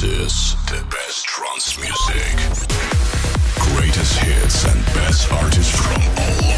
This is the best trance music. Greatest hits and best artists from all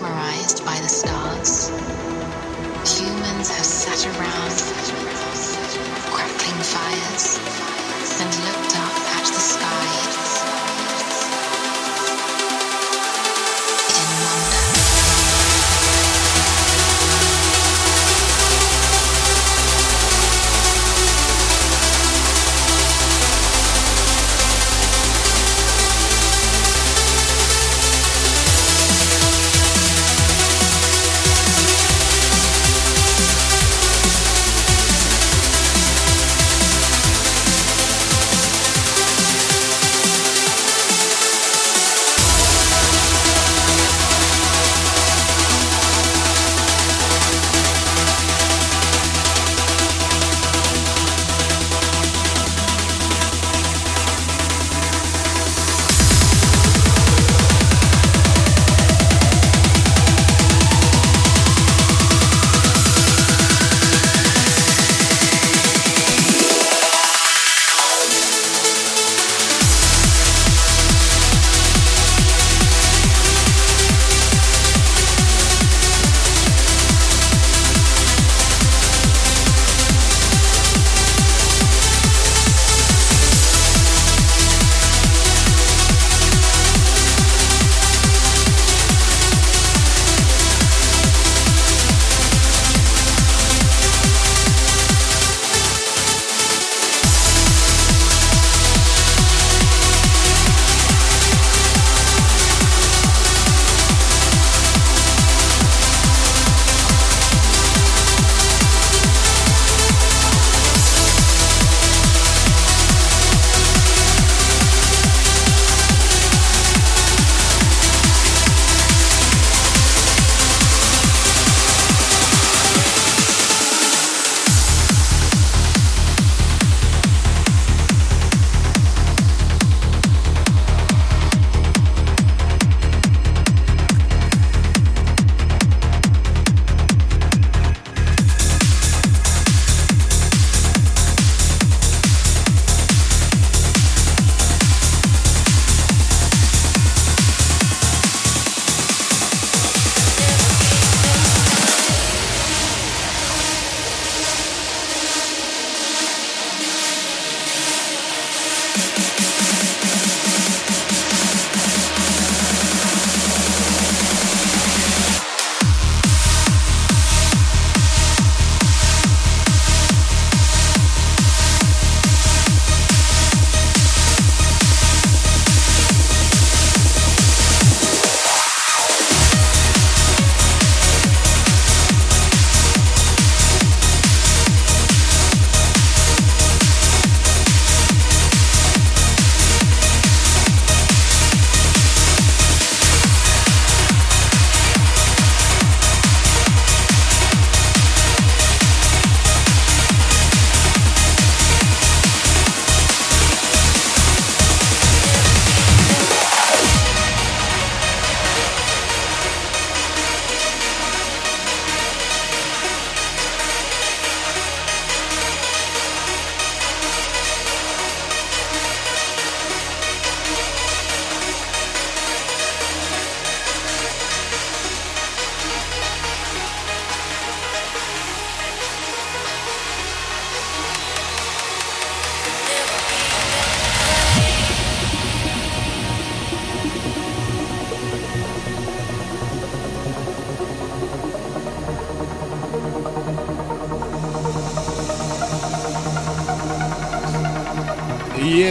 mesmerized by the stars. Humans have sat around crackling fires and looked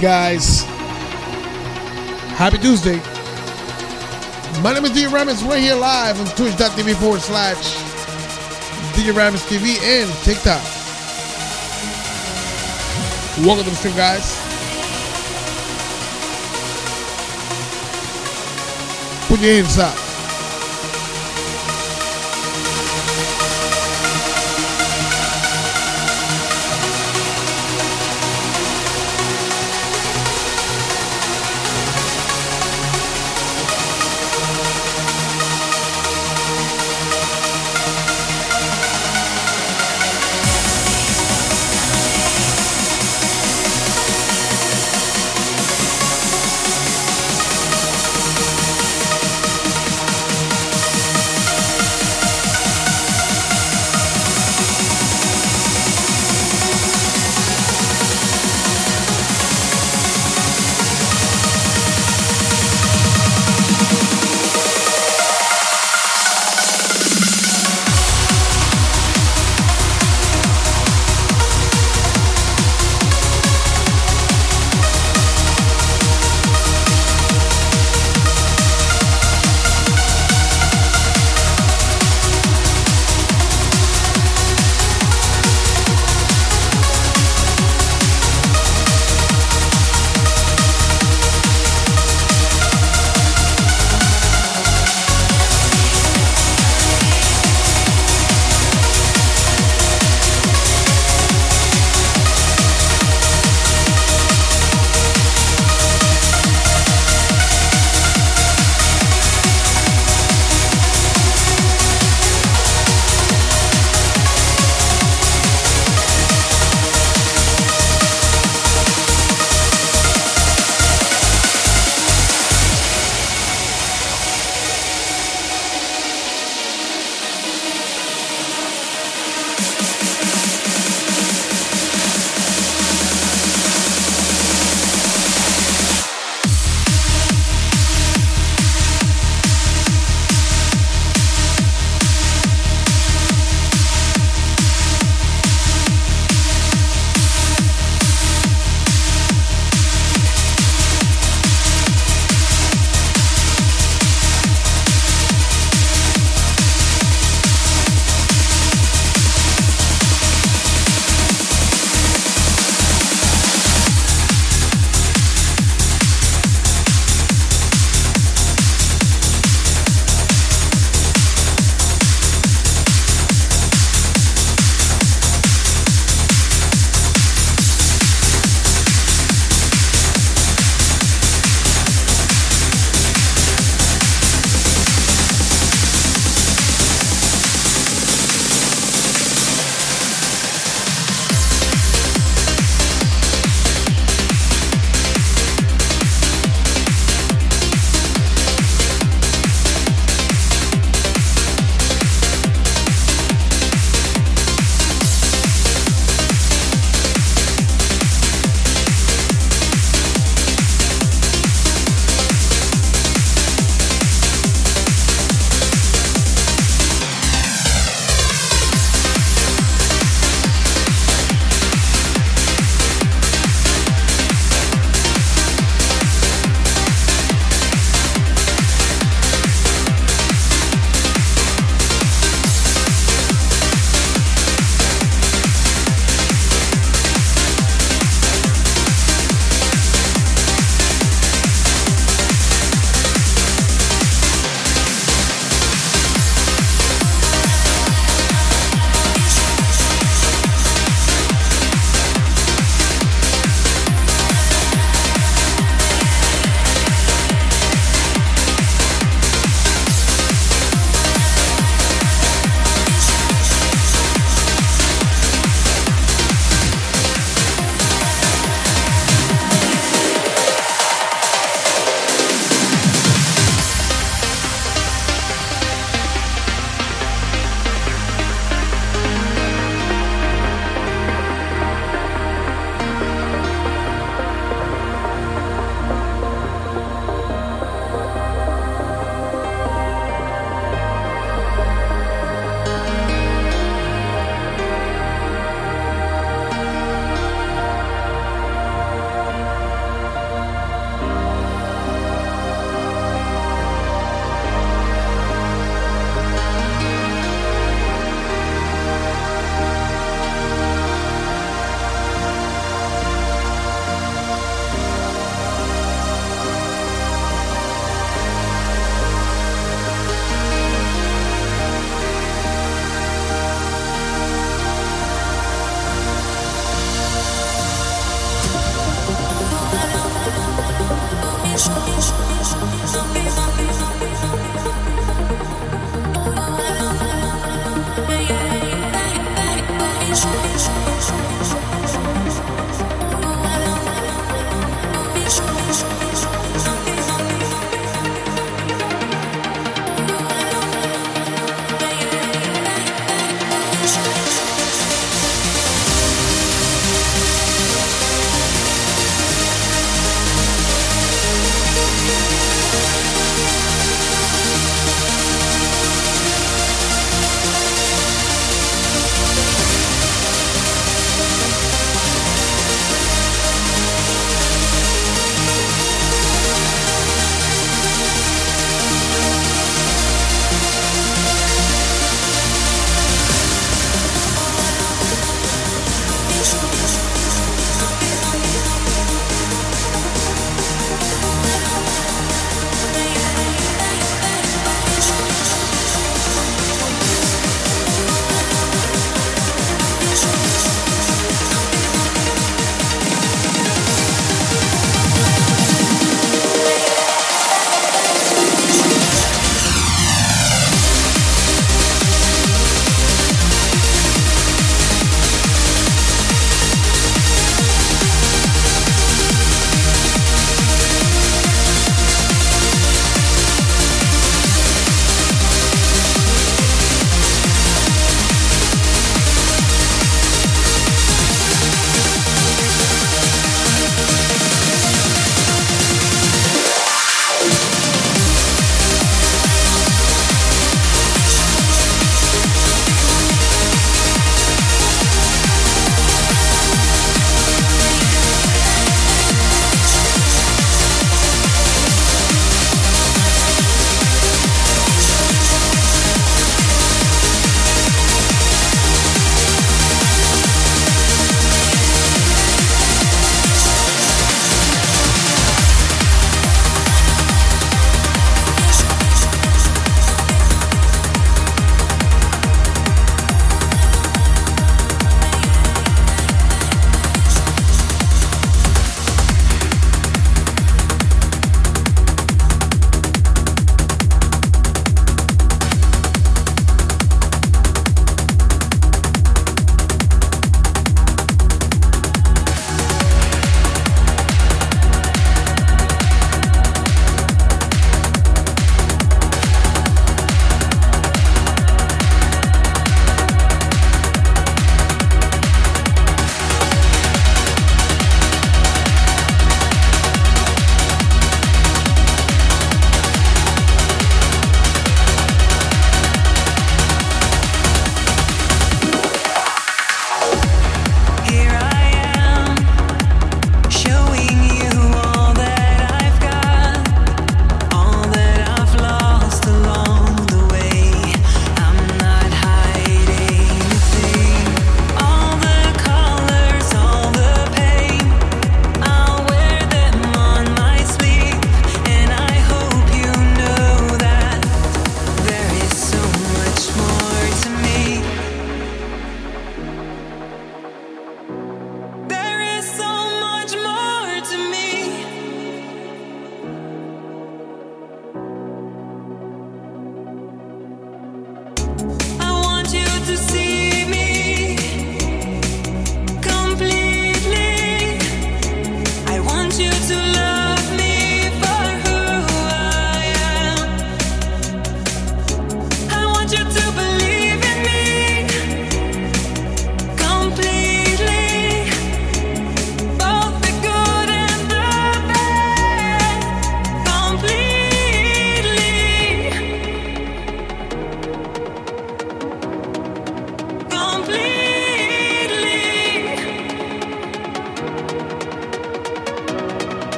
guys. Happy Tuesday. My name is DJ Aramis. We're here live on twitch.tv forward slash DJ Aramis TV and TikTok. Welcome to the stream, guys. Put your hands up.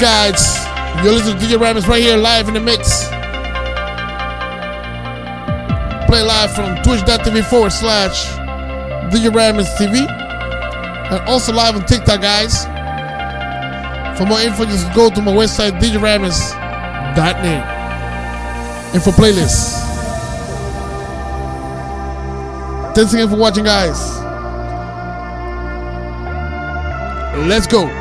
Guys. You're listening to DJ Aramis right here live in the mix. Play live from twitch.tv forward slash DJ Aramis TV. And also live on TikTok, guys. For more info, just go to my website, djaramis.net. And for playlists. Thanks again for watching, guys. Let's go.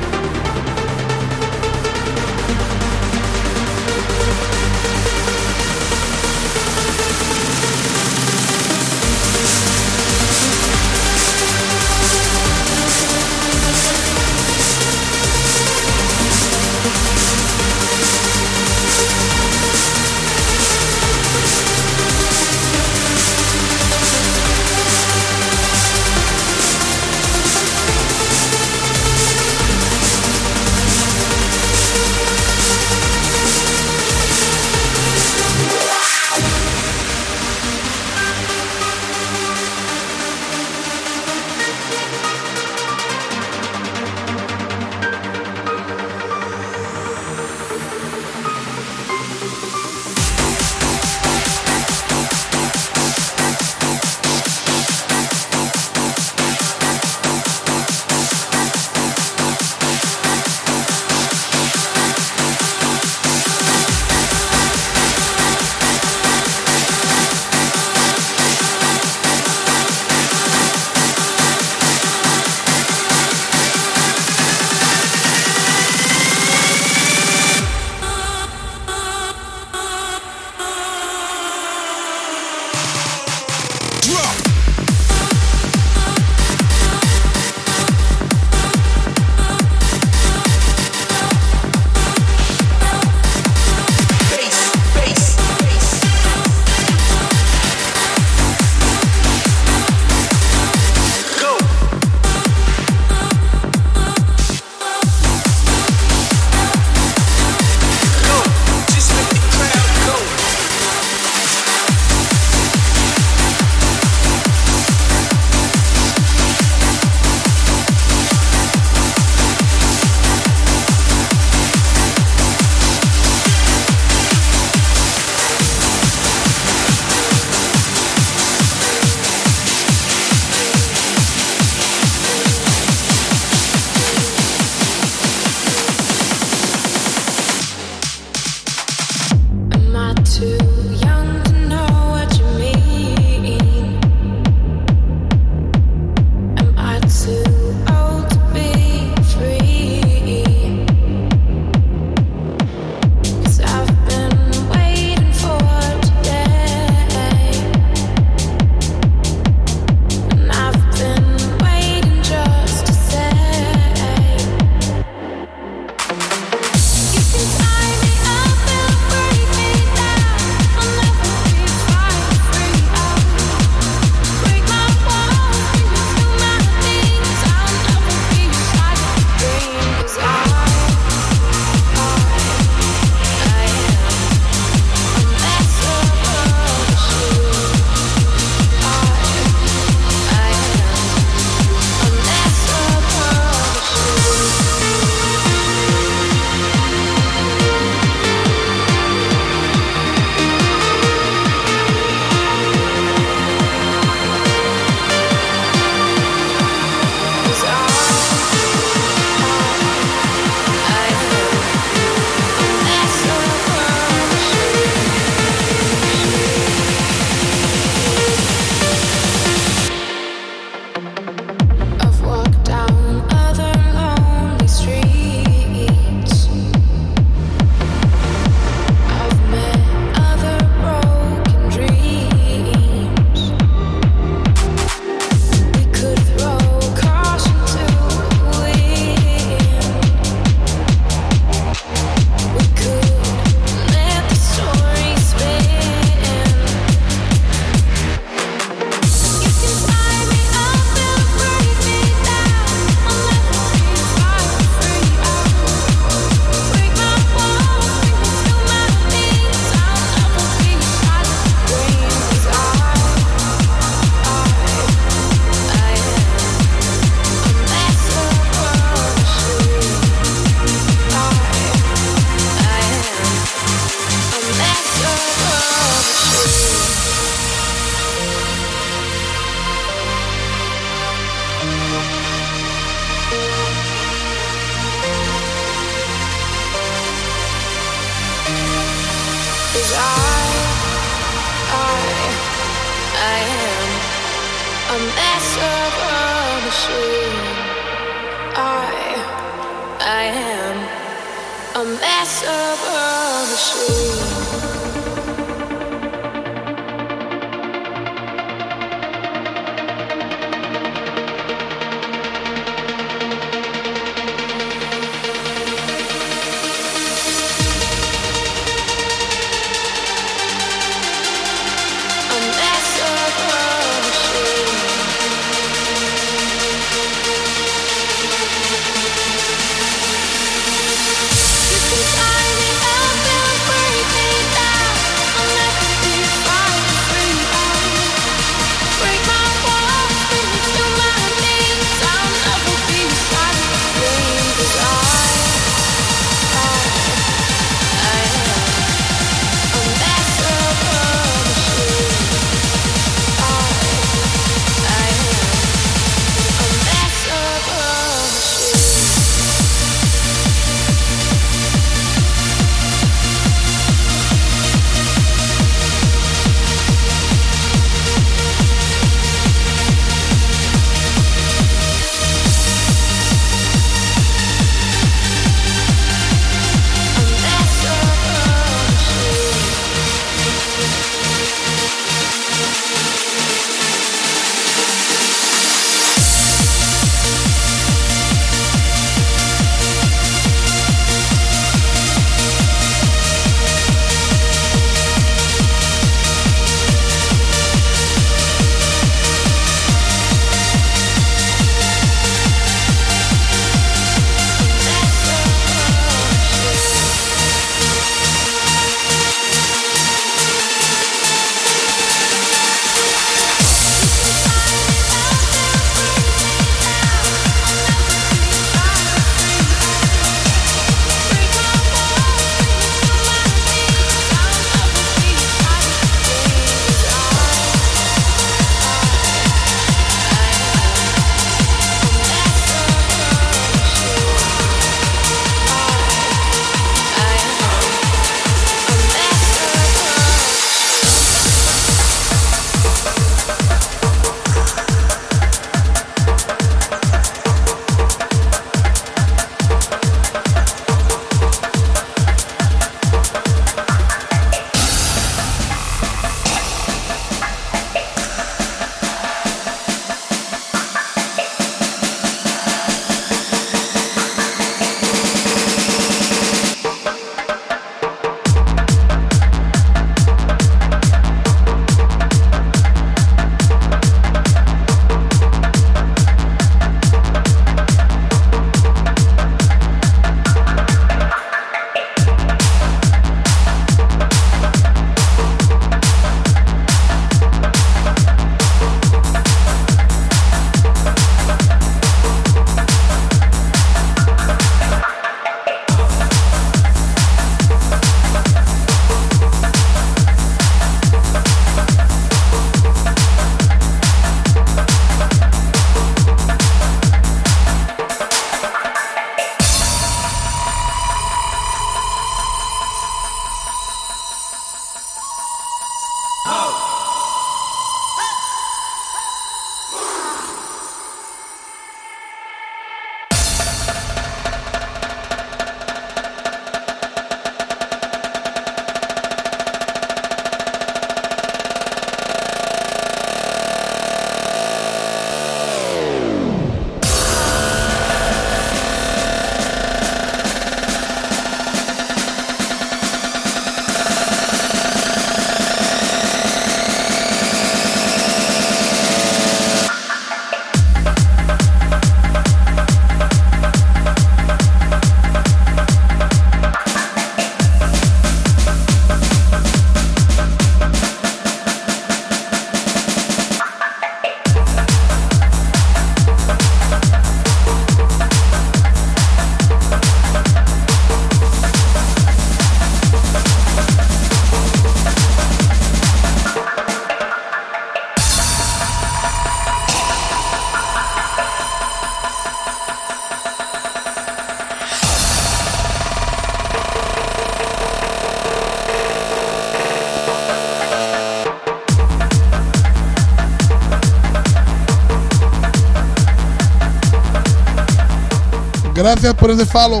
Gracias por ese follow.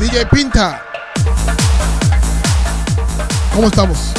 DJ Pinta. ¿Cómo estamos?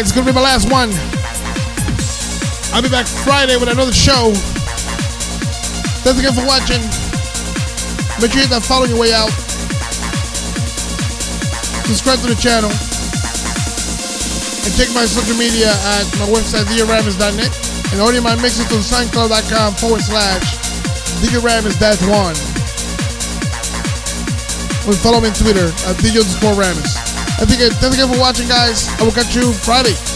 Guys, it's gonna be my last one. I'll be back Friday with another show. Thanks again for watching. Make sure you hit that follow your way out. Subscribe to the channel. And check my social media at my website, djaramis.net. And audio my mixes to soundcloud.com forward slash djaramis dash one. And follow me on Twitter at DJ underscore Ramis. I think thanks again for watching, guys. I will catch you Friday.